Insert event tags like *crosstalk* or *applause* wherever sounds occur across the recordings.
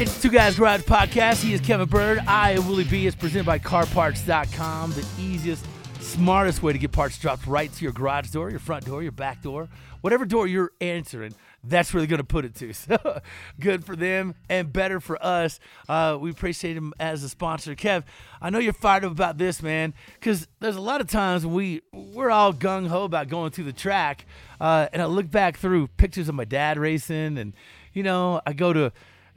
It's Two Guys Garage Podcast. He is Kevin Bird. I am Willie B. It's presented by CarParts.com, the easiest, smartest way to get parts dropped right to your garage door, your front door, your back door, whatever door you're answering. That's where they're going to put it to. *laughs* So good for them and better for us. Uh, we appreciate him as a sponsor. Kev, I know you're fired up about this, man, because there's a lot of times we we're all gung ho about going to the track, uh, and I look back through pictures of my dad racing, and you know I go to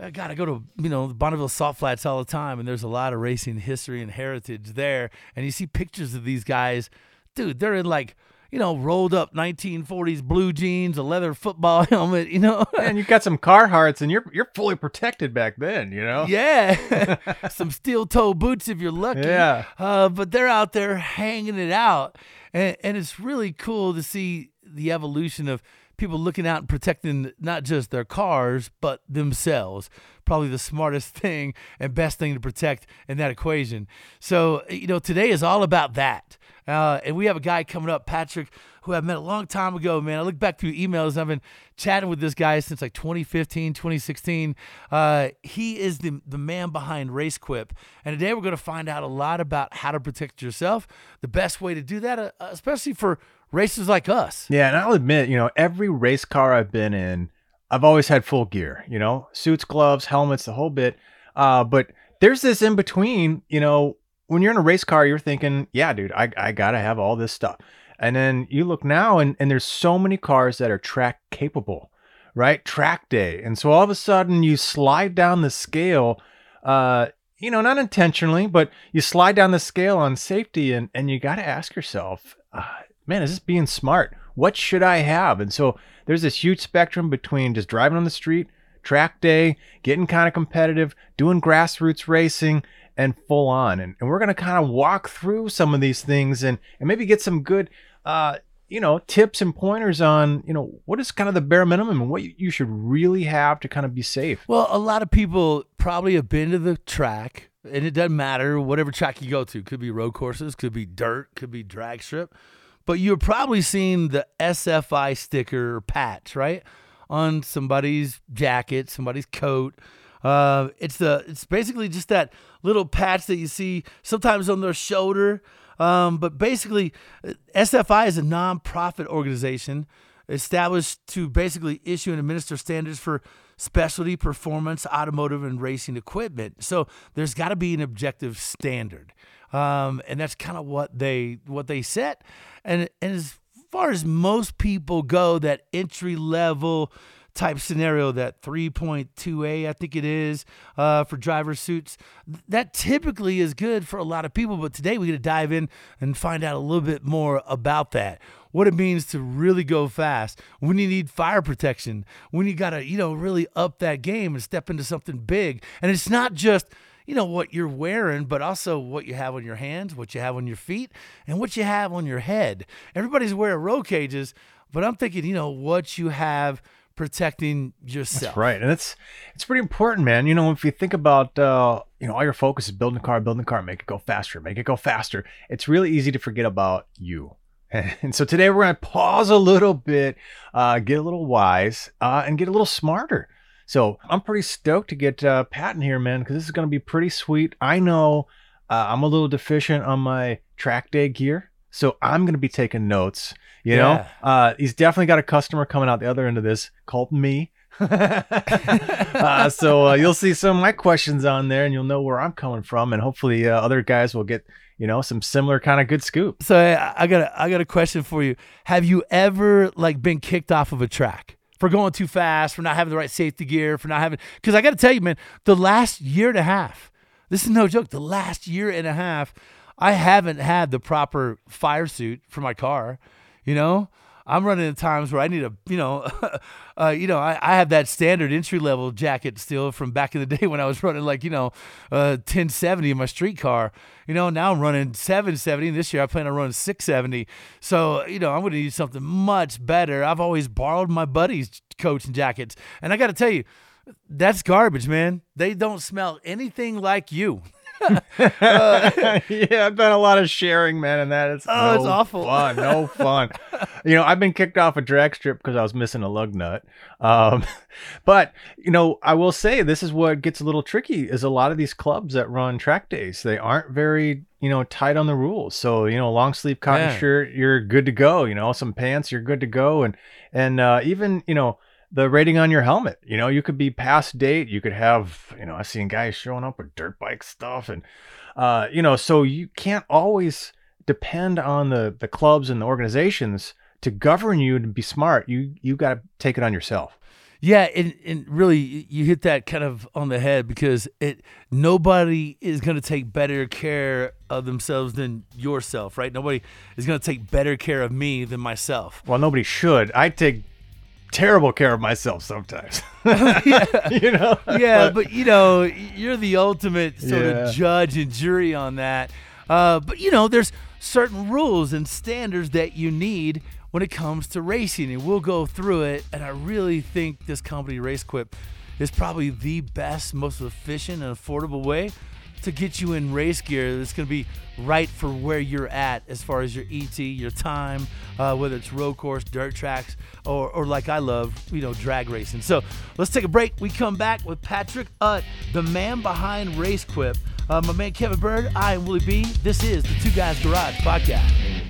God, I go to you know Bonneville Salt Flats all the time, and there's a lot of racing history and heritage there. And you see pictures of these guys, dude. They're in like you know rolled up 1940s blue jeans, a leather football *laughs* helmet. You know, and you've got some Carhartts, and you're you're fully protected back then. You know, yeah, *laughs* some steel toe boots if you're lucky. Yeah, uh, but they're out there hanging it out, and, and it's really cool to see the evolution of people looking out and protecting not just their cars but themselves. Probably the smartest *laughs* thing and best thing to protect in that equation. So you know today is all about that. Uh, and we have a guy coming up patrick who i met a long time ago man. I look back through emails. I've been chatting with this guy since like 2015 2016 uh, he is the, the man behind racequip. And today we're going to find out a lot about how to protect yourself. The best way to do that uh, especially for racers like us. Yeah, and I'll admit, you know, every race car I've been in, I've always had full gear, you know, suits, gloves, helmets, the whole bit. Uh, but there's this in between, you know, when you're in a race car, you're thinking, yeah, dude, I, I gotta have all this stuff. And then you look now and, and there's so many cars that are track capable, right? Track day. And so all of a sudden you slide down the scale, uh, you know, not intentionally, but you slide down the scale on safety and, and you got to ask yourself, uh, man, is this being smart? What should I have? And so there's this huge spectrum between just driving on the street, track day, getting kind of competitive, doing grassroots racing, and full on. And, and we're going to kind of walk through some of these things and, and maybe get some good, uh, you know, tips and pointers on, you know, what is kind of the bare minimum and what you should really have to kind of be safe. Well, a lot of people probably have been to the track, and it doesn't matter whatever track you go to. Could be road courses, could be dirt, could be drag strip but you're probably seeing the SFI sticker patch, right? On somebody's jacket, somebody's coat. Uh, it's the it's basically just that little patch that you see sometimes on their shoulder. Um, but basically, SFI is a nonprofit organization established to basically issue and administer standards for specialty performance, automotive, and racing equipment. So there's got to be an objective standard, um, and that's kind of what they what they set. And, and as far as most people go, that entry level type scenario, that 3.2A, I think it is, uh, for driver suits, that typically is good for a lot of people. But today we're going to dive in and find out a little bit more about that. What it means to really go fast, when you need fire protection, when you got to, you know, really up that game and step into something big. And it's not just, you know what you're wearing, but also what you have on your hands, what you have on your feet, and what you have on your head. Everybody's wearing roll cages, but I'm thinking, you know, what you have protecting yourself. That's right, and it's it's pretty important, man. You know, if you think about, uh, you know, all your focus is building a car, building a car, make it go faster, make it go faster. It's really easy to forget about you. *laughs* And so today we're going to pause a little bit, uh, get a little wise, uh, and get a little smarter. So I'm pretty stoked to get uh, Pat in here, man, because this is going to be pretty sweet. I know uh, I'm a little deficient on my track day gear, so I'm going to be taking notes. You yeah. know, uh, he's definitely got a customer coming out the other end of this called me. *laughs* uh, so uh, you'll see some of my questions on there, and you'll know where I'm coming from, and hopefully uh, other guys will get you know some similar kind of good scoop. So I, I got a, I got a question for you. Have you ever like been kicked off of a track? For going too fast, for not having the right safety gear, for not having, because I got to tell you, man, the last year and a half, this is no joke, the last year and a half, I haven't had the proper fire suit for my car. You know, I'm running into times where I need a, you know, *laughs* uh, you know, I, I have that standard entry level jacket still from back in the *laughs* day when I was running like, you know, uh, 1070 in my street car. You know, now I'm running 770. And this year I plan on running 670. So, you know, I'm going to need something much better. I've always borrowed my buddies' coats and jackets. And I got to tell you, that's garbage, man. They don't smell anything like you. *laughs* uh, yeah, I've done a lot of sharing, man, and that is oh, no it's awful. fun, no fun. you know, I've been kicked off a drag strip because I was missing a lug nut. Um, *laughs* but you know, I will say this is what gets a little tricky: is a lot of these clubs that run track days they aren't very you know tight on the rules. So you know, long sleeve cotton Yeah. shirt, you're good to go. You know, some pants, you're good to go, and and uh, even you know the rating on your helmet. You know, you could be past date. You could have, you know, I've seen guys showing up with dirt bike stuff and, uh, you know, so you can't always depend on the, the clubs and the organizations to govern you and be smart. You, you got to take it on yourself. Yeah, and, and really, you hit that kind of on the head because it nobody is going to take better care of themselves than yourself, right? Nobody is going to take better care of me than myself. Well, nobody should. I take terrible care of myself sometimes. *laughs* *laughs* you know? Yeah, but, you know, you're the ultimate sort Yeah. of judge and jury on that. Uh, but you know, there's certain rules and standards that you need when it comes to racing, and we'll go through it. And I really think this company, RaceQuip, is probably the best, most efficient, and affordable way to get you in race gear that's going to be right for where you're at as far as your ET, your time, uh, whether it's road course, dirt tracks, or, or like I love, you know, drag racing. So let's take a break. We come back with Patrick Utt, the man behind RaceQuip. Uh, my man Kevin Bird, I am Willie B. This is the Two Guys Garage podcast.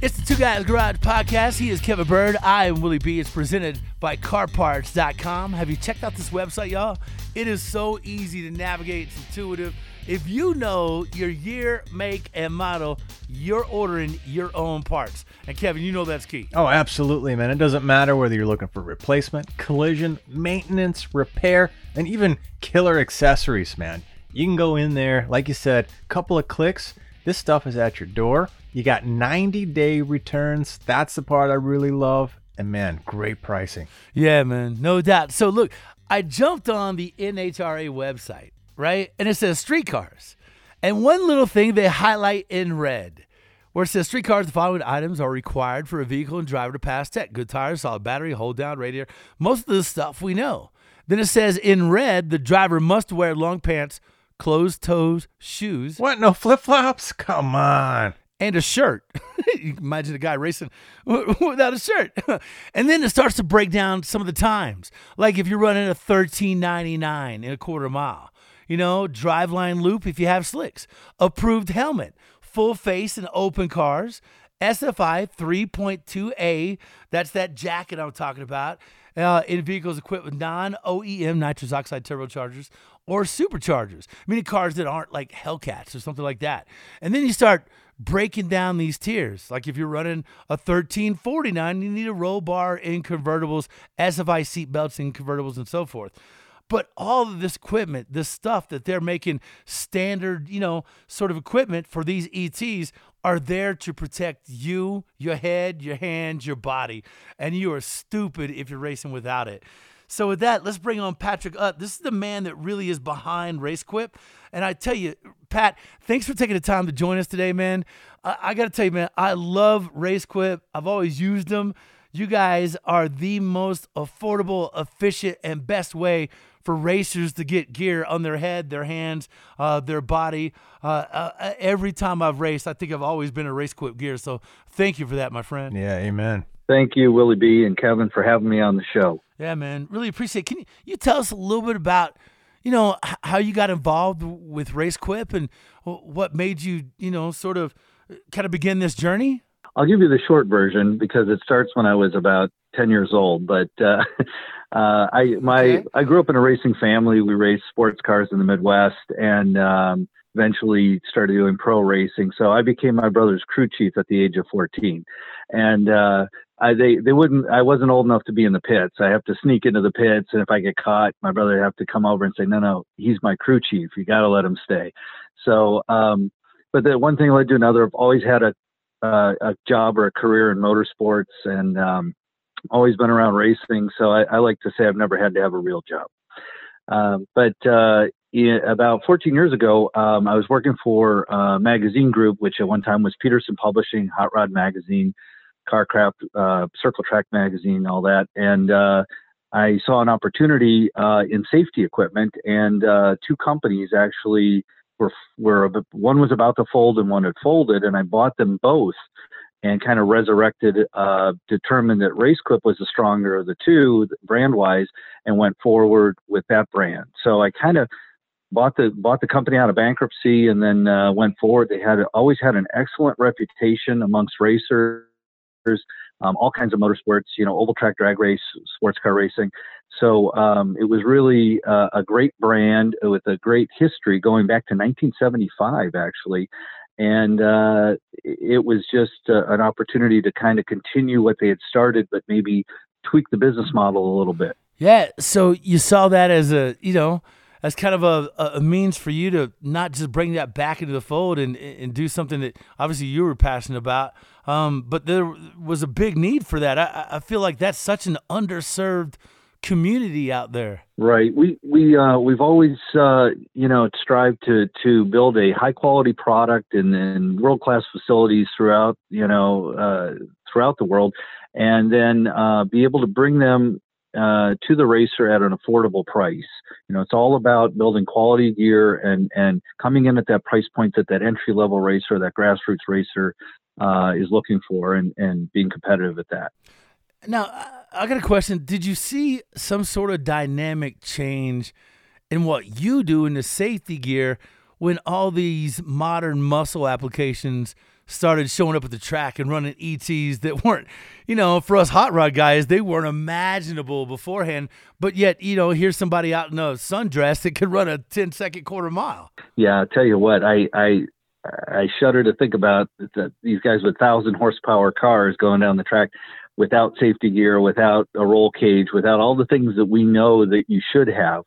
It's the Two Guys Garage podcast. He is Kevin Bird. I am Willie B. It's presented by CarParts.com. Have you checked out this website, y'all? It is so easy to navigate. It's intuitive. If you know your year, make, and model, you're ordering your own parts. And Kevin, you know that's key. Oh, absolutely, man. It doesn't matter whether you're looking for replacement, collision, maintenance, repair, and even killer accessories, man. You can go in there, like you said, couple of clicks. This stuff is at your door. You got 90 day returns. That's the part I really love. And man, great pricing. Yeah, man, no doubt. So look, I jumped on the NHRA website, right? And it says streetcars. And one little thing they highlight in red where it says streetcars, the following items are required for a vehicle and driver to pass tech. Good tires, solid battery, hold down radiator. Most of this stuff we know. Then it says in red, the driver must wear long pants, closed toes, shoes, What? No flip flops? Come on. And a shirt. *laughs* you can imagine a guy racing *laughs* without a shirt. *laughs* and then it starts to break down some of the times. Like if you're running a 1399 in a quarter mile, you know, driveline loop if you have slicks, approved helmet, full face and open cars, SFI 3.2A, that's that jacket I'm talking about. Uh, in vehicles equipped with non OEM nitrous oxide turbochargers or superchargers, meaning cars that aren't like Hellcats or something like that. And then you start breaking down these tiers. Like if you're running a 1349, you need a roll bar in convertibles, SFI seat belts in convertibles, and so forth. But all of this equipment, this stuff that they're making standard, you know, sort of equipment for these ETs are there to protect you, your head, your hands, your body. And you are stupid if you're racing without it. So with that, let's bring on Patrick Utt. This is the man that really is behind RaceQuip. And I tell you, Pat, thanks for taking the time to join us today, man. I, I got to tell you, man, I love RaceQuip. I've always used them. You guys are the most affordable, efficient, and best way for racers to get gear on their head, their hands, uh, their body. Uh, uh, every time I've raced, I think I've always been a RaceQuip gear. So thank you for that, my friend. Yeah, amen. Thank you, Willie B. and Kevin, for having me on the show. Yeah, man, really appreciate. It. Can you, you tell us a little bit about, you know, how you got involved with RaceQuip and what made you, you know, sort of kind of begin this journey? I'll give you the short version because it starts when I was about 10 years old. But uh, *laughs* uh, I my okay. I grew up in a racing family. We raced sports cars in the Midwest, and um, eventually started doing pro racing. So I became my brother's crew chief at the age of 14, and uh, I, they they wouldn't. I wasn't old enough to be in the pits. I have to sneak into the pits, and if I get caught, my brother would have to come over and say, "No, no, he's my crew chief. You got to let him stay." So, um, but the one thing led to another. I've always had a uh, a job or a career in motorsports, and um, always been around racing. So I, I, like to say I've never had to have a real job. Um, but uh, in, about 14 years ago, um, I was working for a magazine group, which at one time was Petersen Publishing, Hot Rod Magazine, Carcraft, uh, Circle Track Magazine, all that. And uh, I saw an opportunity uh, in safety equipment, and uh, two companies actually were were one was about to fold and one had folded, and I bought them both and kind of resurrected, uh, determined that RaceQuip was the stronger of the two brand wise, and went forward with that brand. So I kind of bought the bought the company out of bankruptcy and then uh, went forward. They had always had an excellent reputation amongst racers, um, all kinds of motorsports, you know, oval track drag race, sports car racing. So um, it was really uh, a great brand with a great history going back to 1975, actually. And uh, it was just uh, an opportunity to kind of continue what they had started, but maybe tweak the business model a little bit. Yeah. So you saw that as a, you know, as kind of a, a means for you to not just bring that back into the fold and, and do something that obviously you were passionate about. Um, but there was a big need for that. I, I feel like that's such an underserved community out there. Right. We we uh, we've always uh, you know strived to to build a high quality product and, and world class facilities throughout you know uh, throughout the world, and then uh, be able to bring them uh, to the racer at an affordable price. You know, it's all about building quality gear and and coming in at that price point that that entry level racer, that grassroots racer, uh, is looking for, and and being competitive at that. Now, I got a question. Did you see some sort of dynamic change in what you do in the safety gear when all these modern muscle applications started showing up at the track and running ETs that weren't, you know, for us hot rod guys, they weren't imaginable beforehand. But yet, you know, here's somebody out in a sundress that could run a 10 second quarter mile. Yeah, I'll tell you what, I, I, I shudder to think about that these guys with thousand horsepower cars going down the track without safety gear, without a roll cage, without all the things that we know that you should have.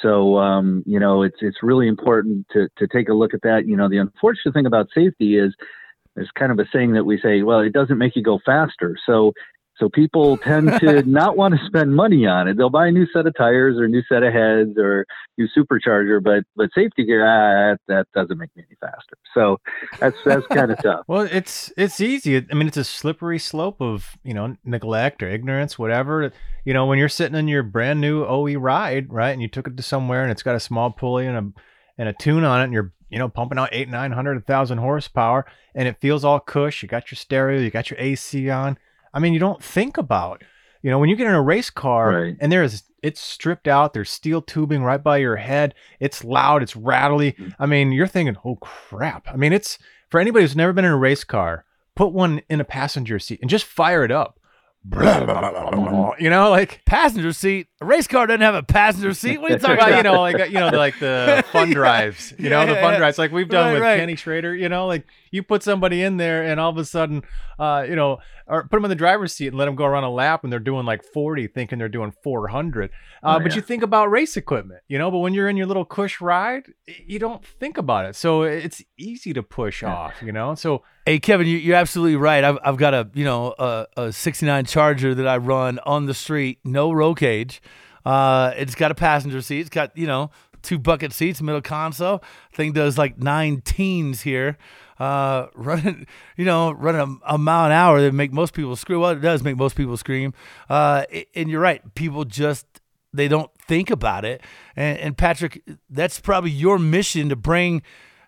So um, you know, it's it's really important to to take a look at that. You know, the unfortunate thing about safety is there's kind of a saying that we say, well, it doesn't make you go faster. So so people *laughs* tend to not want to spend money on it. They'll buy a new set of tires or a new set of heads or new supercharger, but but safety gear ah, that doesn't make me any faster. So that's that's kind of *laughs* tough. Well, it's it's easy. I mean, it's a slippery slope of you know neglect or ignorance, whatever. You know, when you're sitting in your brand new OE ride, right, and you took it to somewhere and it's got a small pulley and a and a tune on it, and you're you know pumping out eight, nine hundred, a thousand horsepower, and it feels all cush. You got your stereo, you got your AC on I mean, you don't think about, you know, when you get in a race car right. and there is it's stripped out, there's steel tubing right by your head, it's loud, it's rattly. Mm. I mean, you're thinking, oh crap. I mean, it's for anybody who's never been in a race car, put one in a passenger seat and just fire it up. *laughs* You know, like passenger seat. A race car doesn't have a passenger seat. What are you talking about? you know, like you know, the, like the *laughs* fun drives. You know, the fun drives, like we've done right, with right. Kenny Schrader. You know, like you put somebody in there, and all of a sudden, uh, you know, or put them in the driver's seat and let them go around a lap, and they're doing like forty, thinking they're doing four hundred. Uh, oh, but yeah. you think about race equipment, you know. But when you're in your little cush ride, you don't think about it. So it's easy to push yeah. off, you know. So hey, Kevin, you, are absolutely right. I've I've got a you know a, a '69 Charger that I run on the street, no roll cage. Uh, it's got a passenger seat. It's got you know two bucket seats, middle console. Thing does like nine teens here. Uh, *laughs* running, you know, running a, a, mile an hour that make most people scream. Well, it does make most people scream. Uh, and you're right. People just they don't think about it. And, and Patrick, that's probably your mission to bring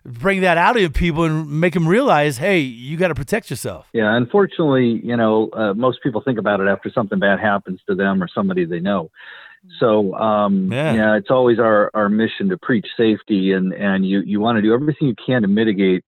bring that out of people and make them realize, hey, you got to protect yourself. Yeah, unfortunately, you know, uh, most people think about it after something bad happens to them or somebody they know. So um, yeah. yeah, it's always our, our mission to preach safety, and and you you want to do everything you can to mitigate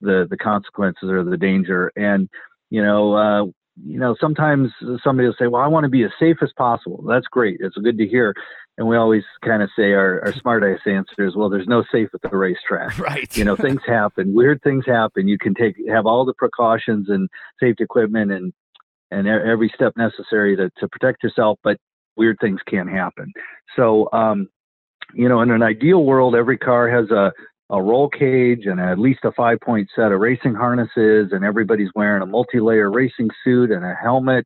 the the consequences or the danger. And you know, uh, you know, sometimes somebody will say, "Well, I want to be as safe as possible." That's great. It's good to hear. And we always kind of say our, our smart ass answer is, "Well, there's no safe at the racetrack." *laughs* Right. You know, things happen. Weird things happen. You can take have all the precautions and safety equipment and and every step necessary to to protect yourself, but weird things can happen. So, um, you know, in an ideal world, every car has a a roll cage and at least a five point set of racing harnesses and everybody's wearing a multi-layer racing suit and a helmet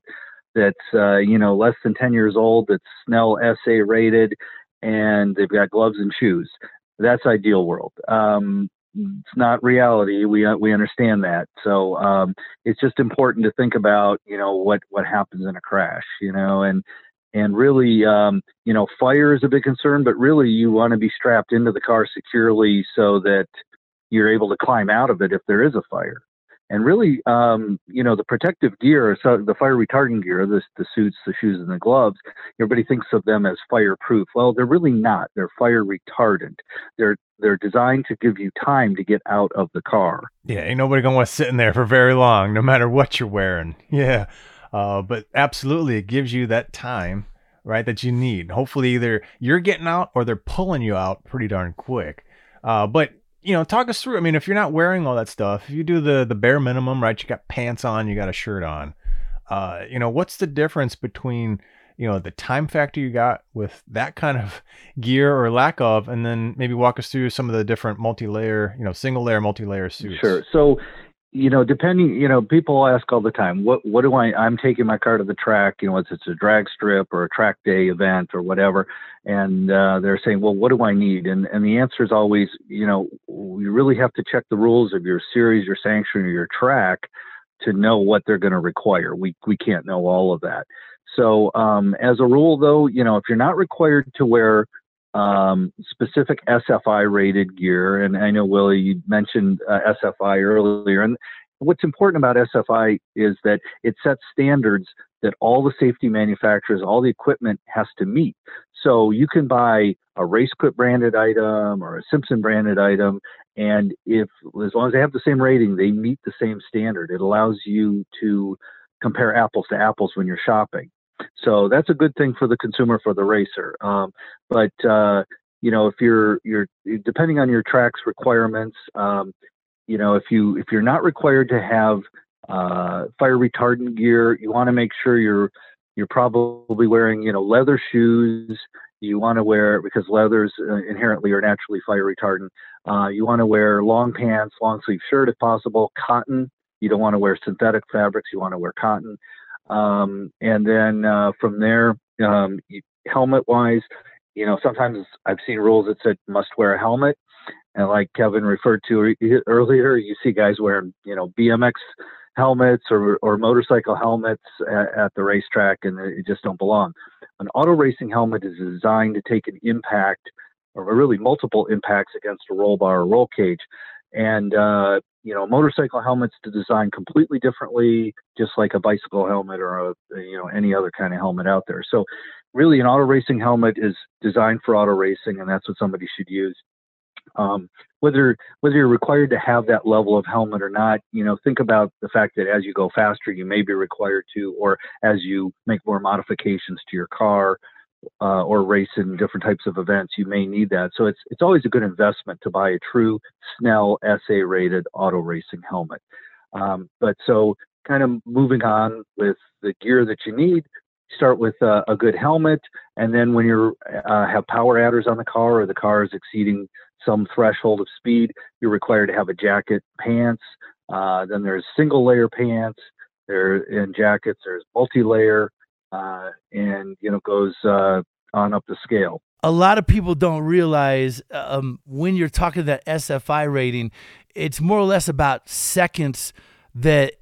that's uh, you know less than 10 years old that's snell sa rated and they've got gloves and shoes. That's ideal world. Um, it's not reality. We uh, we understand that. So um, it's just important to think about you know what what happens in a crash you know and and really, um, you know, fire is a big concern, but really you want to be strapped into the car securely so that you're able to climb out of it if there is a fire. And really, um, you know, the protective gear, so the fire retardant gear, the, the suits, the shoes, and the gloves, everybody thinks of them as fireproof. Well, they're really not. They're fire retardant. They're they're designed to give you time to get out of the car. Yeah, ain't nobody gonna want to sit in there for very long, no matter what you're wearing. Yeah. Uh, but absolutely, it gives you that time, right, that you need. Hopefully, either you're getting out or they're pulling you out pretty darn quick. Uh, but you know, talk us through. I mean, if you're not wearing all that stuff, if you do the the bare minimum, right? You got pants on, you got a shirt on. Uh, you know, what's the difference between you know the time factor you got with that kind of *laughs* gear or lack of, and then maybe walk us through some of the different multi-layer, you know, single layer, multi-layer suits. Sure. So you know, depending, you know, people ask all the time, what what do I? I'm taking my car to the track. You know, it's it's a drag strip or a track day event or whatever, and uh, they're saying, well, what do I need? And and the answer is always, you know, you really have to check the rules of your series, your sanction, or your track to know what they're going to require. We we can't know all of that. So um, as a rule, though, you know, if you're not required to wear um, specific SFI rated gear. And I know, Willie, you mentioned uh, SFI earlier. And what's important about SFI is that it sets standards that all the safety manufacturers, all the equipment has to meet. So you can buy a RaceQuip branded item or a Simpson branded item, and if as long as they have the same rating, they meet the same standard. It allows you to compare apples to apples when you're shopping. So that's a good thing for the consumer, for the racer. Um, but uh, you know, if you're you're depending on your track's requirements, um, you know, if you if you're not required to have uh, fire retardant gear, you want to make sure you're you're probably wearing you know leather shoes. You want to wear because leathers uh, inherently are naturally fire retardant. Uh, you want to wear long pants, long sleeve shirt if possible, cotton. You don't want to wear synthetic fabrics. You want to wear cotton. Um, and then uh, from there, um, helmet wise, you know, sometimes I've seen rules that said must wear a helmet. And like Kevin referred to earlier, you see guys wearing, you know, BMX helmets or, or motorcycle helmets at, at the racetrack, and they just don't belong. An auto racing helmet is designed to take an impact, or really multiple impacts against a roll bar or roll cage. And uh, you know, motorcycle helmets to design completely differently, just like a bicycle helmet or a, you know, any other kind of helmet out there. So really an auto racing helmet is designed for auto racing and that's what somebody should use. Um, whether whether you're required to have that level of helmet or not, you know, think about the fact that as you go faster, you may be required to, or as you make more modifications to your car, uh, or race in different types of events, you may need that. So it's it's always a good investment to buy a true Snell SA rated auto racing helmet. Um, but so kind of moving on with the gear that you need, start with a good helmet, and then when you uh, have power adders on the car or the car is exceeding some threshold of speed, you're required to have a jacket, pants. Uh, then there's single layer pants. There in jackets, there's multi-layer uh, and you know goes uh, on up the scale. A lot of people don't realize um, when you're talking that SFI rating, it's more or less about seconds that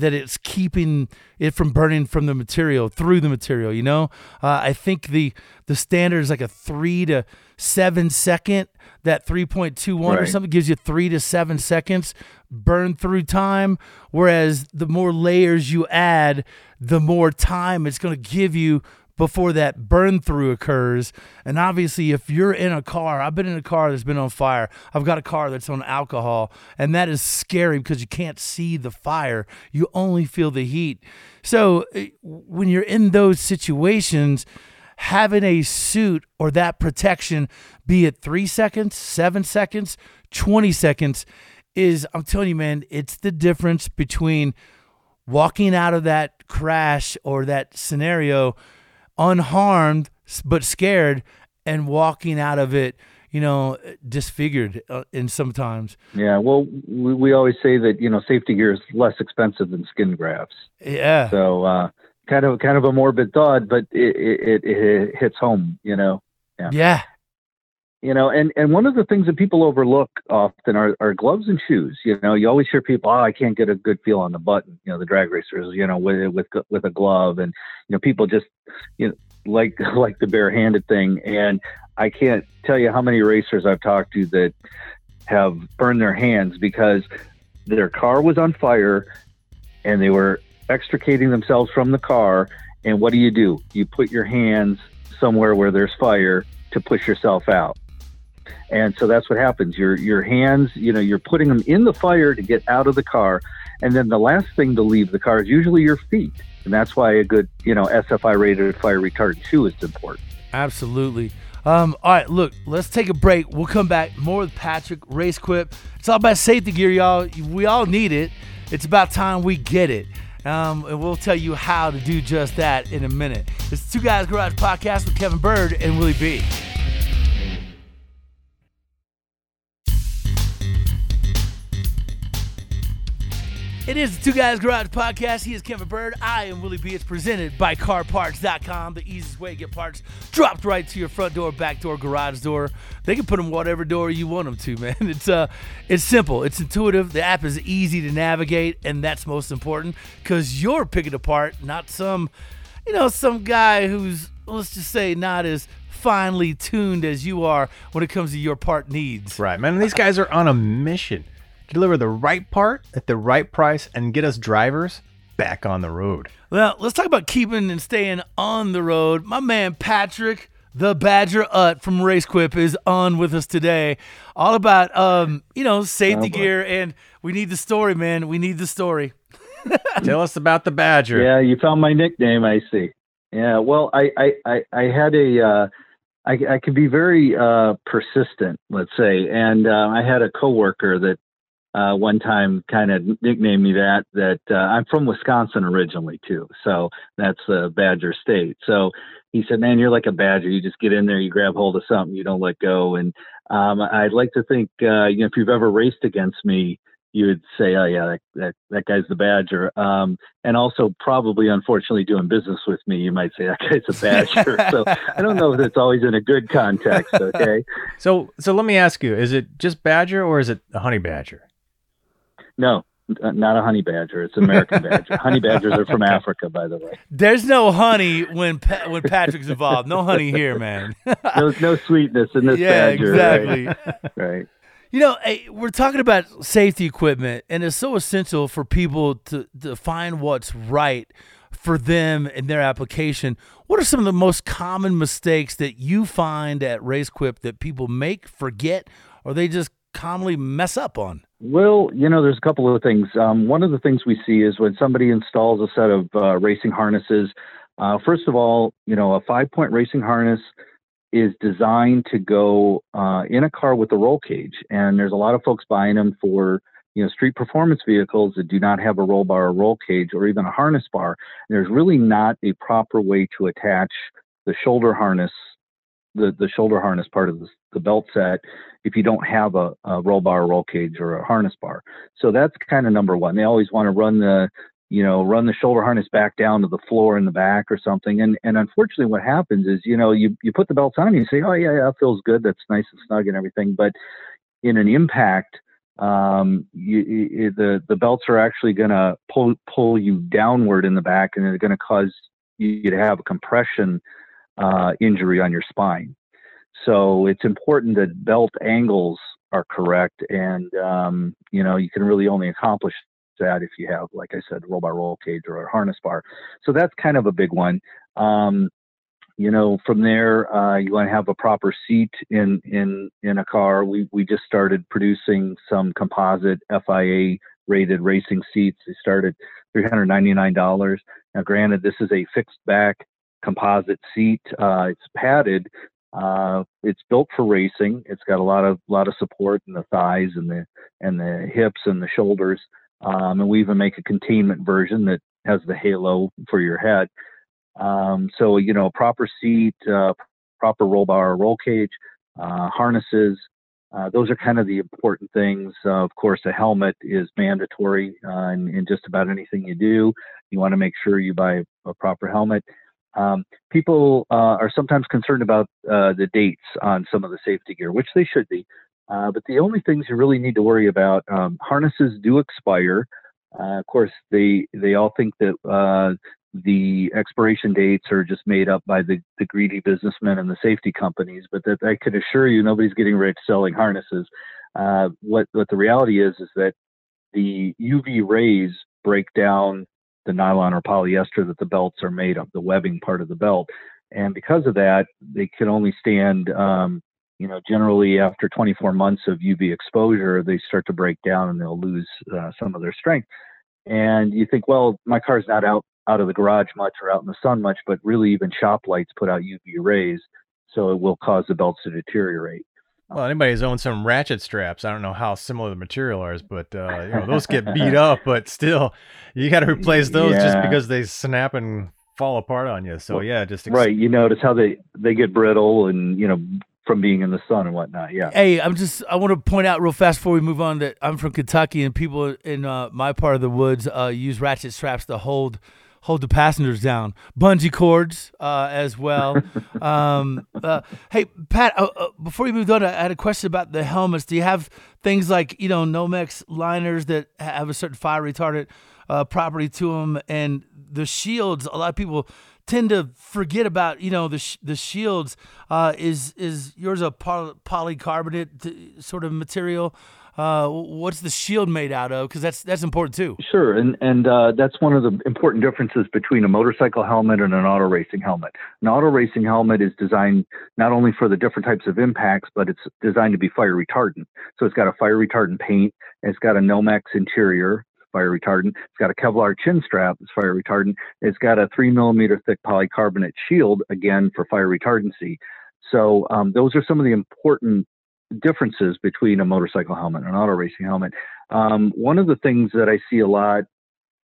that it's keeping it from burning from the material through the material. You know, uh, I think the the standard is like a three to seven second. That three point two one right. or something gives you three to seven seconds burn through time. Whereas the more layers you add, the more time it's going to give you before that burn through occurs. And obviously, if you're in a car, I've been in a car that's been on fire. I've got a car that's on alcohol, and that is scary because you can't see the fire. You only feel the heat. So eh, when you're in those situations, having a suit or that protection, be it three seconds, seven seconds, 20 seconds, is I'm telling you, man, it's the difference between walking out of that crash or that scenario unharmed but scared and walking out of it you know disfigured uh, and sometimes. Yeah well we, we always say that you know safety gear is less expensive than skin grafts. Yeah. So uh kind of kind of a morbid thought but it it, it hits home you know? Yeah. Yeah you know and and one of the things that people overlook often are, are gloves and shoes you know you always hear people oh i can't get a good feel on the button you know the drag racers you know with with with a glove and you know people just you know like *laughs* like the barehanded thing and i can't tell you how many racers i've talked to that have burned their hands because their car was on fire and they were extricating themselves from the car and what do you do? You put your hands somewhere where there's fire to push yourself out and so that's what happens. Your your hands, you know, you're putting them in the fire to get out of the car, and then the last thing to leave the car is usually your feet, and that's why a good, you know, SFI rated fire retardant shoe is important. Absolutely. Um, all right, look, let's take a break. We'll come back more with Patrick Race RaceQuip. It's all about safety gear, y'all. We all need it. It's about time we get it. Um, and we'll tell you how to do just that in a minute. It's Two Guys Garage Podcast with Kevin Bird and Willie B. It is the Two Guys Garage Podcast. He is Kevin Bird. I am Willie B. It's presented by CarParts.com, the easiest way to get parts dropped right to your front door, back door, garage door. They can put them whatever door you want them to, *laughs* man. It's uh, it's simple. It's intuitive. The app is easy to navigate, and that's most important because you're picking apart, not some, you know, some guy who's let's just say not as finely tuned as you are when it comes to your part needs. Right, man. These guys are on a mission deliver the right part at the right price and get us drivers back on the road. Well, let's talk about keeping and staying on the road. My man Patrick, the Badger Utt from RaceQuip, is on with us today. All about um, you know, safety oh, gear and we need the story, man. We need the story. *laughs* Tell us about the Badger. Yeah, you found my nickname, I see. Yeah, well, I I I, I had a uh, I, I could be very uh, persistent, let's say, and uh, I had a coworker that uh, one time kind of nicknamed me that. That uh, I'm from Wisconsin originally too, so that's uh, Badger State. So he said, "Man, you're like a badger. You just get in there, you grab hold of something, you don't let go." And um, I'd like to think, uh, you know, if you've ever raced against me, you would say, "Oh yeah, that that, that guy's the Badger." Um, and also, probably, unfortunately, doing business with me, you might say that guy's a Badger. so I don't know if it's always in a good context. Okay. *laughs* so so let me ask you: Is it just Badger or is it a Honey Badger? No, not a honey badger. It's American *laughs* badger. honey badgers are from Africa, by the way. There's no honey when pa- when Patrick's involved. No honey here, man. *laughs* There's no sweetness in this yeah, badger. exactly. Right. *laughs* right. You know, hey, we're talking about safety equipment, and it's so essential for people to, to find what's right for them in their application. What are some of the most common mistakes that you find at RaceQuip that people make, forget, or they just commonly mess up on? Well, you know, there's a couple of things. Um, one of the things we see is when somebody installs a set of uh, racing harnesses. Uh, first of all, you know, a five-point racing harness is designed to go uh, in a car with a roll cage, and there's a lot of folks buying them for you know street performance vehicles that do not have a roll bar or roll cage or even a harness bar. There's really not a proper way to attach the shoulder harness the, the shoulder harness part of the, the belt set if you don't have a, a roll bar, roll cage, or a harness bar. So that's kind of number one. They always want to run the you know run the shoulder harness back down to the floor in the back or something. And and unfortunately, what happens is you know you you put the belts on and you say, oh yeah, yeah, that feels good, that's nice and snug and everything, but in an impact um, you, you, the the belts are actually going to pull pull you downward in the back, and they're going to cause you to have a compression uh, injury on your spine. So it's important that belt angles are correct, and um, you know you can really only accomplish that if you have, like I said, roll by roll cage or a harness bar. So that's kind of a big one. Um, you know, from there, uh, you want to have a proper seat in in in a car. We we just started producing some composite FIA rated racing seats. They started three hundred ninety nine dollars. Now, granted, this is a fixed back composite seat. Uh, it's padded. Uh, it's built for racing. It's got a lot of lot of support in the thighs and the and the hips and the shoulders. Um, and we even make a containment version that has the halo for your head. Um, so you know, proper seat, uh, proper roll bar, roll cage, uh, harnesses. Uh, those are kind of the important things. of course, a helmet is mandatory uh, in, in, just about anything you do. You want to make sure you buy a proper helmet. Um, people uh, are sometimes concerned about uh, the dates on some of the safety gear, which they should be. Uh, but the only things you really need to worry about, um, harnesses do expire. Uh, of course, they they all think that uh, the expiration dates are just made up by the, the greedy businessmen and the safety companies. But that I can assure you, nobody's getting rich selling harnesses. Uh, what what the reality is is that the UV rays break down the nylon or polyester that the belts are made of, the webbing part of the belt. And because of that, they can only stand, um, you know, generally after 24 months of UV exposure, they start to break down and they'll lose uh, some of their strength. And you think, well, my car's not out out of the garage much or out in the sun much, but really even shop lights put out UV rays, so it will cause the belts to deteriorate. Well, anybody who's owned some ratchet straps, I don't know how similar the material is, but uh, you know those get beat up. But still, you got to *laughs* replace those yeah. just because they snap and fall apart on you. So yeah, just ex- right. You notice how they they get brittle and you know from being in the sun and whatnot. Yeah. Hey, I'm just I want to point out real fast before we move on that I'm from Kentucky and people in uh, my part of the woods uh, use ratchet straps to hold hold the passengers down. Bungee cords uh, as well. *laughs* um, uh, hey, Pat, uh, uh, before you move on, I had a question about the helmets. Do you have things like, you know, Nomex liners that have a certain fire retardant uh, property to them and the shields? A lot of people tend to forget about you know the sh- the shields. Uh, is is yours a poly- polycarbonate sort of material? Uh, what's the shield made out of? Because that's that's important too. Sure, and and uh, that's one of the important differences between a motorcycle helmet and an auto racing helmet. An auto racing helmet is designed not only for the different types of impacts, but it's designed to be fire retardant. So it's got a fire retardant paint. It's got a Nomex interior, fire retardant. It's got a Kevlar chin strap, it's fire retardant. It's got a three millimeter thick polycarbonate shield, again for fire retardancy. So um, those are some of the important differences between a motorcycle helmet and an auto racing helmet. Um, one of the things that I see a lot,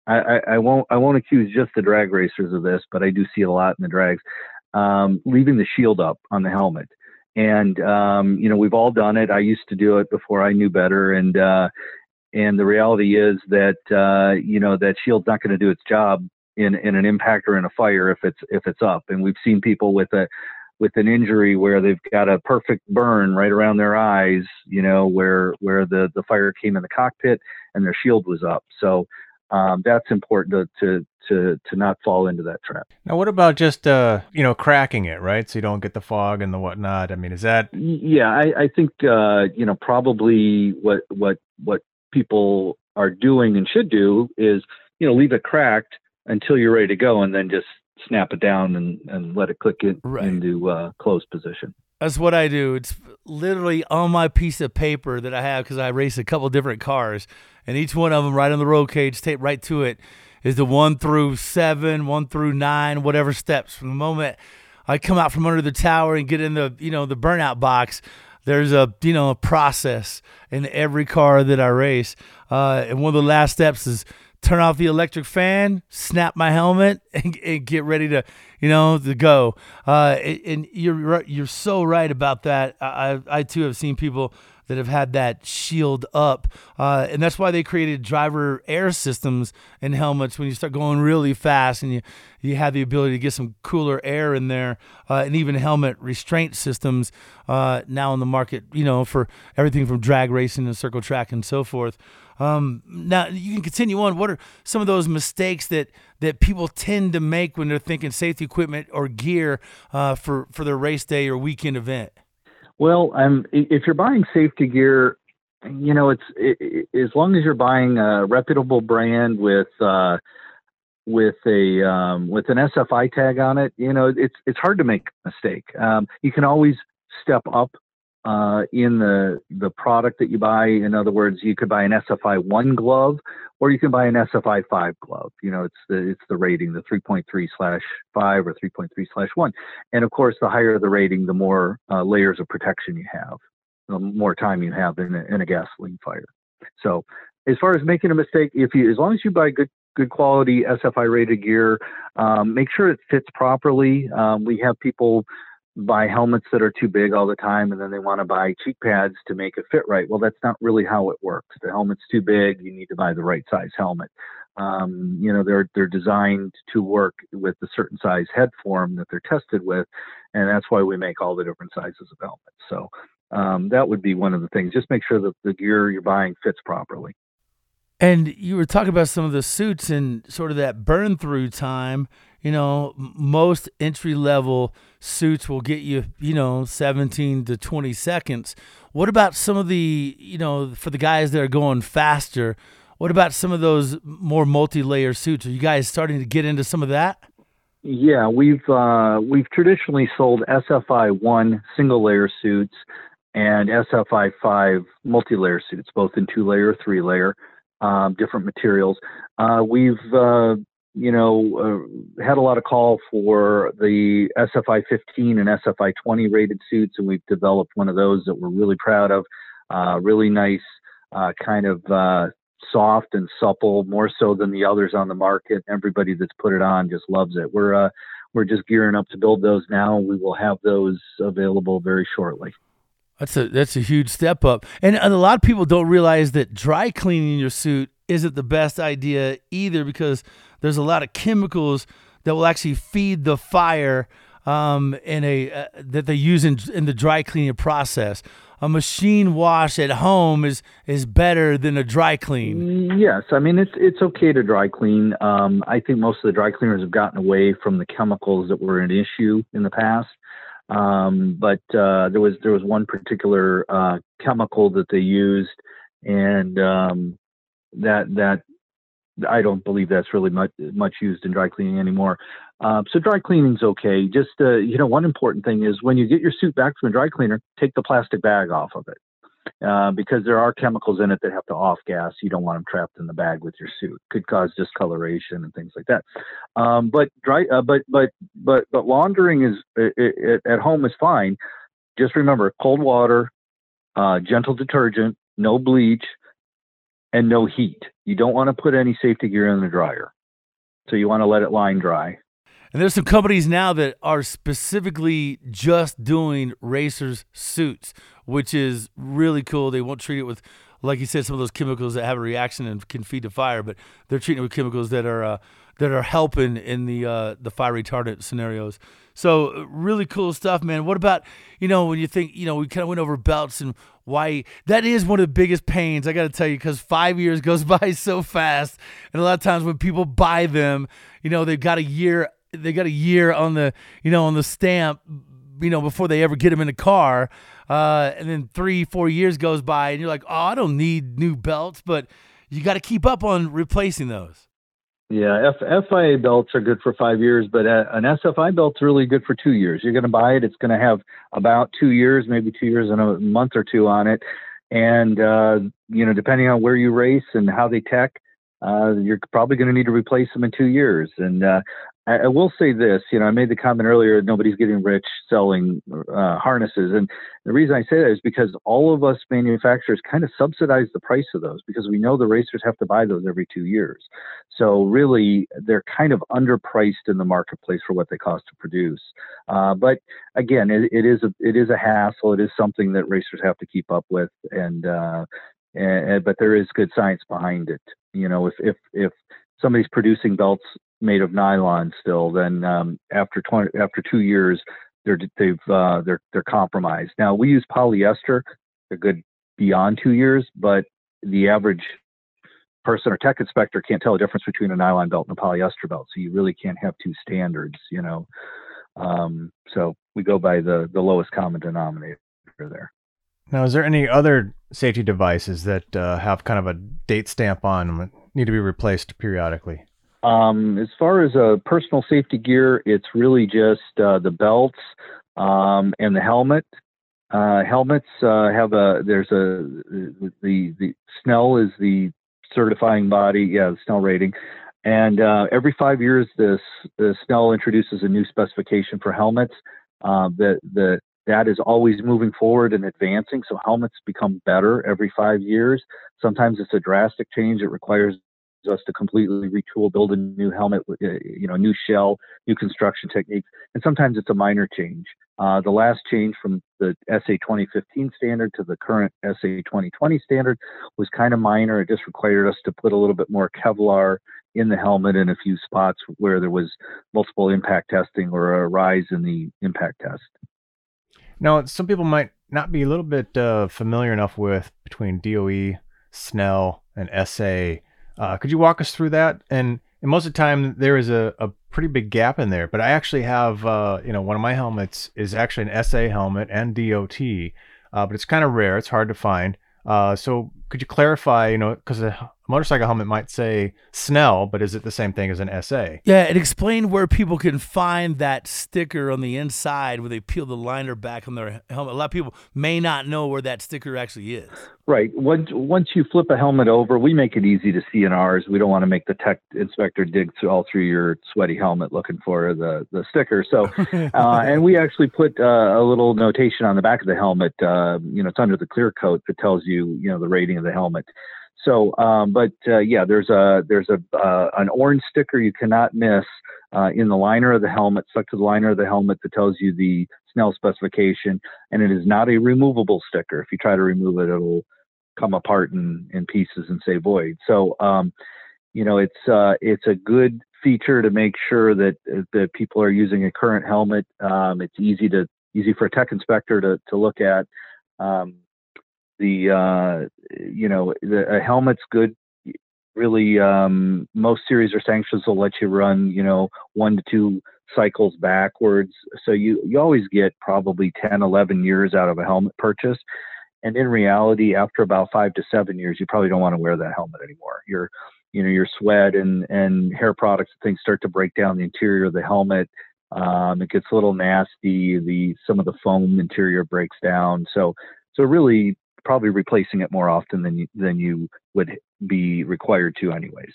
I, I, I, won't I won't accuse just the drag racers of this, but I do see a lot in the drags, um, leaving the shield up on the helmet. And um, you know we've all done it. I used to do it before I knew better, and uh, and the reality is that uh, you know that shield's not going to do its job in in an impact or in a fire if it's if it's up. And we've seen people with a with an injury where they've got a perfect burn right around their eyes, you know, where where the the fire came in the cockpit and their shield was up. So um, that's important to, to to to not fall into that trap. Now, what about just uh, you know cracking it, right? So you don't get the fog and the whatnot. I mean, is that? Yeah, I, I think uh, you know probably what what what people are doing and should do is you know leave it cracked until you're ready to go, and then just snap it down and, and let it click it right. into uh, closed position. That's what I do. It's literally on my piece of paper that I have because I race a couple different cars, and each one of them right on the roll cage, taped right to it, is the one through seven, one through nine, whatever steps. From the moment I come out from under the tower and get in the you know the burnout box, there's a you know a process in every car that I race, uh, and one of the last steps is turn off the electric fan, snap my helmet, *laughs* and, and get ready to, you know, to go. Uh, and you're you're so right about that. I I too have seen people that have had that shield up, uh, and that's why they created driver air systems in helmets. When you start going really fast and you you have the ability to get some cooler air in there, uh, and even helmet restraint systems uh, now in the market. You know, for everything from drag racing and circle track and so forth. Um, now you can continue on. What are some of those mistakes that that people tend to make when they're thinking safety equipment or gear uh, for for their race day or weekend event? Well, um, if you're buying safety gear, you know it's it, it, as long as you're buying a reputable brand with uh, with a um, with an SFI tag on it, you know, it's it's hard to make a mistake. Um, you can always step up uh, in the the product that you buy. In other words, you could buy an SFI one glove, or you can buy an SFI five glove. You know, it's the it's the rating, the 3.3 slash five or 3.3 slash one. And of course, the higher the rating, the more uh, layers of protection you have, the more time you have in a, in a gasoline fire. So, as far as making a mistake, if you as long as you buy good good quality SFI rated gear, um, make sure it fits properly. Um, we have people buy helmets that are too big all the time and then they want to buy cheek pads to make it fit right. Well, that's not really how it works. The helmet's too big. You need to buy the right size helmet. Um, you know, they're, they're designed to work with a certain size head form that they're tested with. And that's why we make all the different sizes of helmets. So, um, that would be one of the things. Just make sure that the gear you're buying fits properly. And you were talking about some of the suits and sort of that burn through time you know, most entry level suits will get you, you know, 17 to 20 seconds. What about some of the, you know, for the guys that are going faster? What about some of those more multi-layer suits? Are you guys starting to get into some of that? Yeah, we've uh, we've traditionally sold SFI one single layer suits and SFI five multi-layer suits, both in two layer, three layer, um, different materials. Uh, we've uh, you know, uh, had a lot of call for the SFI 15 and SFI 20 rated suits, and we've developed one of those that we're really proud of. Uh, really nice, uh, kind of uh, soft and supple, more so than the others on the market. Everybody that's put it on just loves it. We're uh, we're just gearing up to build those now. We will have those available very shortly. That's a that's a huge step up, and a lot of people don't realize that dry cleaning your suit isn't the best idea either because there's a lot of chemicals that will actually feed the fire um, in a uh, that they use in, in the dry cleaning process. A machine wash at home is is better than a dry clean. Yes, I mean it's it's okay to dry clean. Um, I think most of the dry cleaners have gotten away from the chemicals that were an issue in the past. Um, but uh, there was there was one particular uh, chemical that they used, and um, that that I don't believe that's really much much used in dry cleaning anymore. Uh, so dry cleaning's okay. Just uh, you know, one important thing is when you get your suit back from a dry cleaner, take the plastic bag off of it. Uh, because there are chemicals in it that have to off gas. You don't want them trapped in the bag with your suit. Could cause discoloration and things like that. Um, but dry, uh, but but but but laundering is it, it, at home is fine. Just remember cold water, uh, gentle detergent, no bleach, and no heat. You don't want to put any safety gear in the dryer. So you want to let it line dry. And there's some companies now that are specifically just doing racers suits, which is really cool. They won't treat it with, like you said, some of those chemicals that have a reaction and can feed the fire, but they're treating it with chemicals that are uh, that are helping in the uh, the fire retardant scenarios. So really cool stuff, man. What about you know when you think you know we kind of went over belts and why that is one of the biggest pains I got to tell you because five years *laughs* goes by so fast, and a lot of times when people buy them, you know they've got a year they got a year on the you know on the stamp you know before they ever get them in a car uh, and then three four years goes by and you're like oh i don't need new belts but you got to keep up on replacing those yeah, F- FIA belts are good for five years, but an SFI belt's really good for two years. You're going to buy it; it's going to have about two years, maybe two years and a month or two on it. And uh, you know, depending on where you race and how they tech, uh, you're probably going to need to replace them in two years. And uh, I, will say this, you know, I made the comment earlier, nobody's getting rich selling uh, harnesses. And the reason I say that is because all of us manufacturers kind of subsidize the price of those because we know the racers have to buy those every two years. So really, they're kind of underpriced in the marketplace for what they cost to produce. Uh, but again, it, it is a it is a hassle. It is something that racers have to keep up with, and, uh, and but there is good science behind it. You know, if if if somebody's producing belts made of nylon still, then um, after 20, after two years, they're they've uh, they're they're compromised. Now we use polyester; they're good beyond two years, but the average person or tech inspector can't tell the difference between a nylon belt and a polyester belt. So you really can't have two standards, you know. Um, so we go by the the lowest common denominator there. Now, is there any other safety devices that uh, have kind of a date stamp on them need to be replaced periodically? Um, as far as uh, personal safety gear, it's really just uh, the belts um, and the helmet. Uh, helmets uh, have a there's a the the Snell is the certifying body, yeah, the Snell rating, and uh, every five years, this the Snell introduces a new specification for helmets. Uh, the the that is always moving forward and advancing. So helmets become better every five years. Sometimes it's a drastic change. It requires us to completely retool, build a new helmet, uh, you know, new shell, new construction techniques, and sometimes it's a minor change. Uh, the last change from the SA 2015 standard to the current SA 2020 standard was kind of minor. It just required us to put a little bit more Kevlar in the helmet in a few spots where there was multiple impact testing or a rise in the impact test. Now, some people might not be a little bit uh, familiar enough with between DOT, Snell, and SA. Uh, could you walk us through that? And, and most of the time, there is a, a pretty big gap in there. But I actually have, uh, you know, one of my helmets is actually an SA helmet and DOT, uh, but it's kind of rare. It's hard to find. Uh, so could you clarify, you know, because a motorcycle helmet might say Snell, but is it the same thing as an SA? Yeah, it explained where people can find that sticker on the inside where they peel the liner back on their helmet. A lot of people may not know where that sticker actually is. Right. Once once you flip a helmet over, we make it easy to see in ours. We don't want to make the tech inspector dig through all through your sweaty helmet looking for the the sticker. So, *laughs* uh, and we actually put uh, a little notation on the back of the helmet. Uh, you know, it's under the clear coat that tells you you know the rating of the helmet. So, um, but uh, yeah, there's a there's a uh, an orange sticker you cannot miss uh, in the liner of the helmet, stuck to the liner of the helmet that tells you the Snell specification, and it is not a removable sticker. If you try to remove it, it'll come apart in, in pieces and say void. So, um, you know, it's uh, it's a good feature to make sure that that people are using a current helmet. Um, it's easy to easy for a tech inspector to to look at. Um, the uh, you know the a helmet's good really um, most series or sanctions will let you run you know one to two cycles backwards. So you you always get probably 10 11 years out of a helmet purchase. And in reality after about five to seven years you probably don't want to wear that helmet anymore. Your you know your sweat and and hair products and things start to break down the interior of the helmet. Um, it gets a little nasty the some of the foam interior breaks down. So so really probably replacing it more often than you, than you would be required to anyways.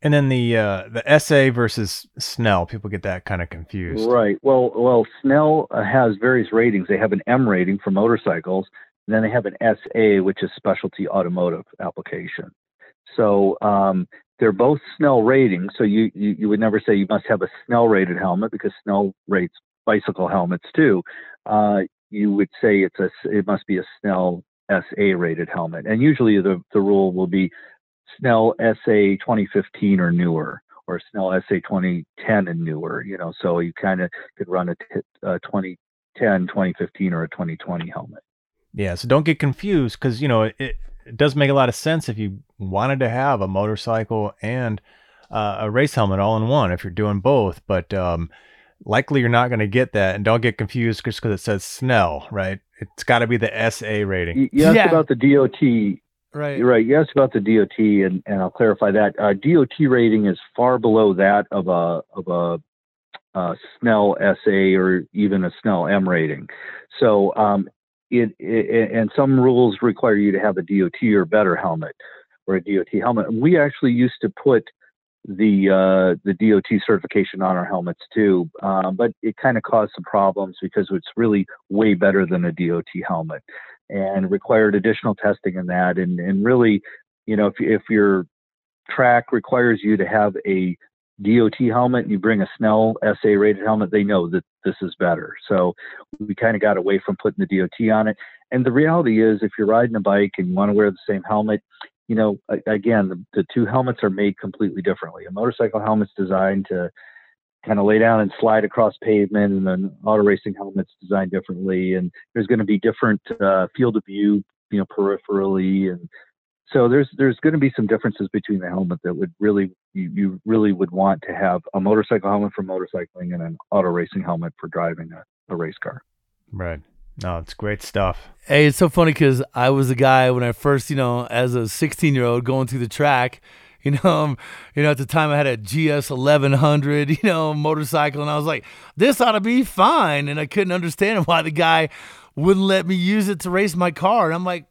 And then the uh, the SA versus Snell, people get that kind of confused. Right. Well, well, Snell uh, has various ratings. They have an M rating for motorcycles, and then they have an SA, which is specialty automotive application. So um, they're both Snell ratings. So you, you you would never say you must have a Snell rated helmet because Snell rates bicycle helmets too. Uh, you would say it's a it must be a Snell SA rated helmet. And usually the, the rule will be Snell SA 2015 or newer or Snell SA 2010 and newer, you know, so you kind of could run a t- uh, 2010, 2015 or a 2020 helmet. Yeah, so don't get confused because, you know, it, it does make a lot of sense if you wanted to have a motorcycle and uh, a race helmet all in one if you're doing both. But um, likely you're not going to get that. And don't get confused just because it says Snell, right? It's got to be the SA rating. You, you asked yeah. about the DOT. Right. Right. You asked about the DOT, and, and I'll clarify that. Uh, DOT rating is far below that of a of a uh, Snell SA or even a Snell M rating. So, um, it, it, and some rules require you to have a DOT or better helmet or a DOT helmet. We actually used to put the uh, the DOT certification on our helmets too, um, but it kind of caused some problems because it's really way better than a DOT helmet, and required additional testing in that. And and really, you know, if if your track requires you to have a DOT helmet and you bring a Snell SA rated helmet, they know that this is better. So we kind of got away from putting the DOT on it. And the reality is, if you're riding a bike and you want to wear the same helmet, you know, again, the, the two helmets are made completely differently. A motorcycle helmet's designed to kind of lay down and slide across pavement, and then auto racing helmets designed differently. And there's going to be different uh, field of view, you know, peripherally, and so there's there's going to be some differences between the helmet that would really you, you really would want to have a motorcycle helmet for motorcycling and an auto racing helmet for driving a, a race car. Right. No, it's great stuff. Hey, it's so funny because I was a guy when I first, you know, as a 16 year old going through the track, *laughs* You know, um, you know, at the time I had a GS 1100, *laughs* you know, motorcycle, and I was like, this ought to be fine. And I couldn't understand *laughs* why the guy wouldn't let me use it to race my car. And I'm like,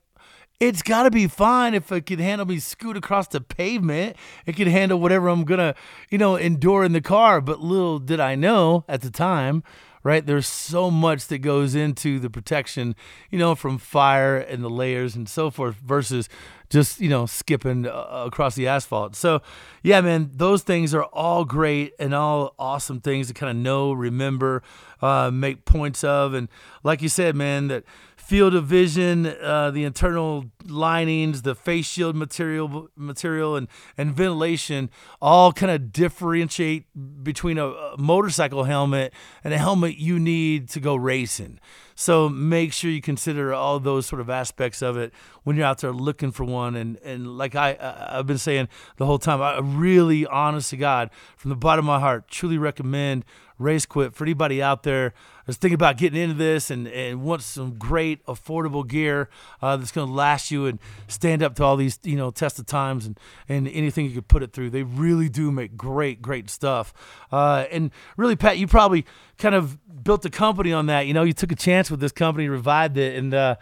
it's got to be fine if it can handle me scoot across the pavement. It can handle whatever I'm going to, you know, endure in the car. But little did I know at the time, right? There's so much that goes into the protection, you know, from fire and the layers and so forth versus just, you know, skipping uh, across the asphalt. So, yeah, man, those things are all great and all awesome things to kind of know, remember, uh, make points of. And like you said, man, that field of vision, uh, the internal linings, the face shield material, material, and and ventilation all kind of differentiate between a, a, motorcycle helmet and a helmet you need to go racing. So make sure you consider all those sort of aspects of it when you're out there looking for one. And and like I I've been saying the whole time, I really, honest to God, from the bottom of my heart, truly recommend RaceQuip for anybody out there that's thinking about getting into this and, and wants some great affordable gear uh, that's going to last you and stand up to all these you know test of times and, and anything you could put it through. They really do make great great stuff. Uh, and really, Pat, you probably kind of built a company on that. You know, you took a chance with this company, revived it, and uh,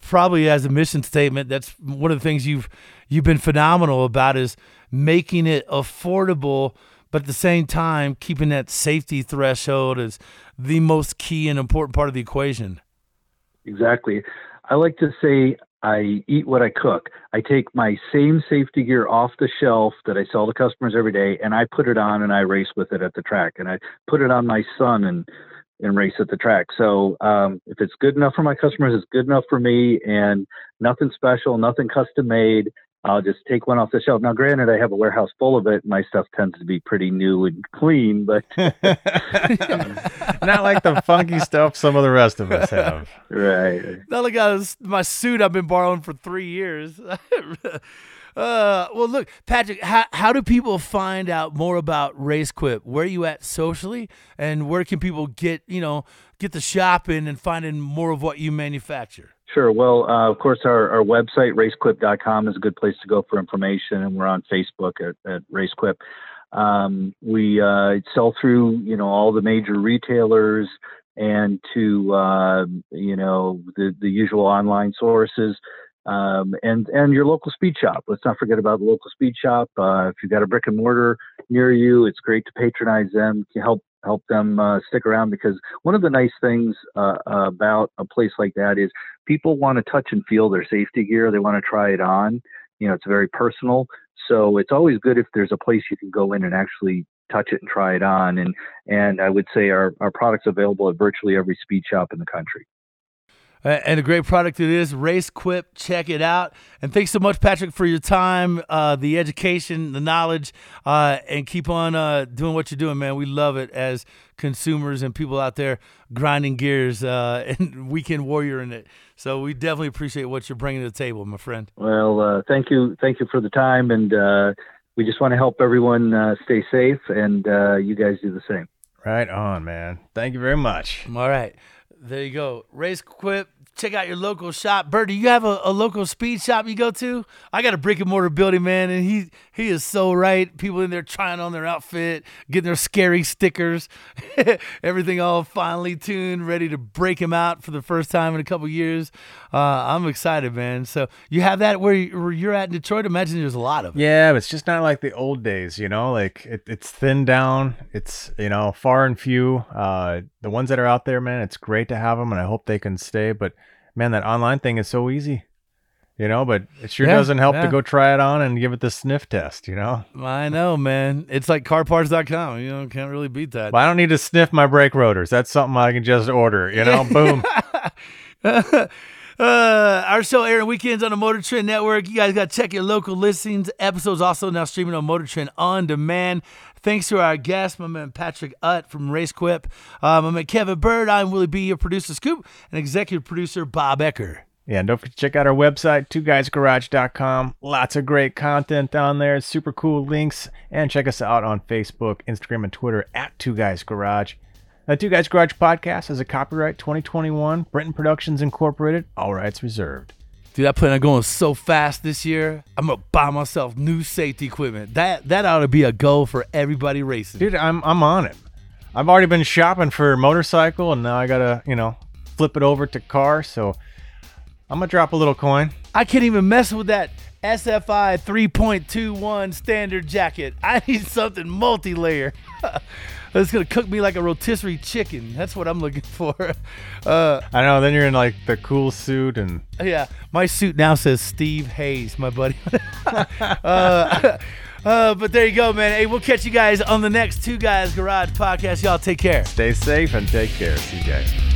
probably as a mission statement, that's one of the things you've you've been phenomenal about is making it affordable but at the same time, keeping that safety threshold is the most key and important part of the equation. Exactly. I like to say I eat what I cook. I take my same safety gear off the shelf that I sell to customers every day, and I put it on and I race with it at the track. And I put it on my son and and race at the track. So um, if it's good enough for my customers, it's good enough for me. And nothing special, nothing custom made. I'll just take one off the shelf. Now, granted, I have a warehouse full of it. My stuff tends to be pretty new and clean, but *laughs* *laughs* not like the funky stuff some of the rest of us have. Right. Not like I was, my suit I've been borrowing for three years. *laughs* Uh, well, look, Patrick, how, how do people find out more about RaceQuip? Where are you at socially, and where can people get you know get the shopping and finding more of what you manufacture? Sure. Well, uh, of course, our, our website, racequip.com, is a good place to go for information, and we're on Facebook at, at RaceQuip. Um, we uh, sell through, you know, all the major retailers and to, uh, you know, the, the usual online sources. Um, and and your local speed shop. Let's not forget about the local speed shop. Uh, if you've got a brick and mortar near you, it's great to patronize them. To help help them uh, stick around because one of the nice things uh, about a place like that is people want to touch and feel their safety gear. They want to try it on. You know, it's very personal. So it's always good if there's a place you can go in and actually touch it and try it on. And and I would say our, our products available at virtually every speed shop in the country and a great product it is. RaceQuip, check it out. And thanks so much, Patrick, for your time, uh, the education, the knowledge, uh, and keep on uh, doing what you're doing, man. We love it as consumers and people out there grinding gears uh, *laughs* and weekend warrior in it. So we definitely appreciate what you're bringing to the table, my friend. Well, uh, thank you, thank you for the time, and uh, we just want to help everyone stay safe, and you guys do the same. Right on, man. Thank you very much. All right. There you go. RaceQuip check out your local shop. Byrd, do you have a, a, local speed shop you go to? I got a brick and mortar building, man, and he he is so right. People in there trying on their outfit, getting their scary stickers, *laughs* everything all finely tuned, ready to break him out for the first time in a couple years. Uh, I'm excited, man. So you have that where, you, you're at in Detroit? Imagine there's a lot of it. Yeah, it's just not like the old days, you know. Like it, it's thinned down. It's you know far and few. Uh, the ones that are out there, man, it's great to have them, and I hope they can stay. But man, that online thing is so easy. You know, but it sure yeah, doesn't help yeah. to go try it on and give it the sniff test, you know? I know, man. It's like carparts.com. You know, can't really beat that. Well, I don't need to sniff my brake rotors. That's something I can just order, you know? Boom. *laughs* Uh, our show airing weekends on the Motor Trend Network. You guys got to check your local listings. Episodes also now streaming on Motor Trend on demand. Thanks to our guest, my man Patrick Utt from RaceQuip, uh, my man Kevin Byrd. I'm Willie B, your producer Scoop, and executive producer Bob Ecker. Yeah, and don't forget to check out our website, twoguysgarage.com. Lots of great content on there, super cool links, and check us out on Facebook, Instagram, and Twitter at Two Guys Garage. The Two Guys Garage podcast has a copyright 2021, Brenton Productions Incorporated, all rights reserved. Dude, I plan on going so fast this year. I'm gonna buy myself new safety equipment. That that ought to be a goal for everybody racing. Dude, I'm I'm on it. I've already been shopping for a motorcycle, and now I gotta you know flip it over to car. So I'm gonna drop a little coin. I can't even mess with that SFI 3.21 standard jacket. *laughs* I need something multi-layer. *laughs* That's gonna cook me like a rotisserie chicken. That's what I'm looking for. *laughs* Uh, I know. Then you're in like the cool suit, and yeah, my suit now says Steve Hayes, my buddy. *laughs* uh, *laughs* uh, but there you go, man. Hey, we'll catch you guys on the next Two Guys Garage podcast. Y'all take care. stay safe and take care. See you guys.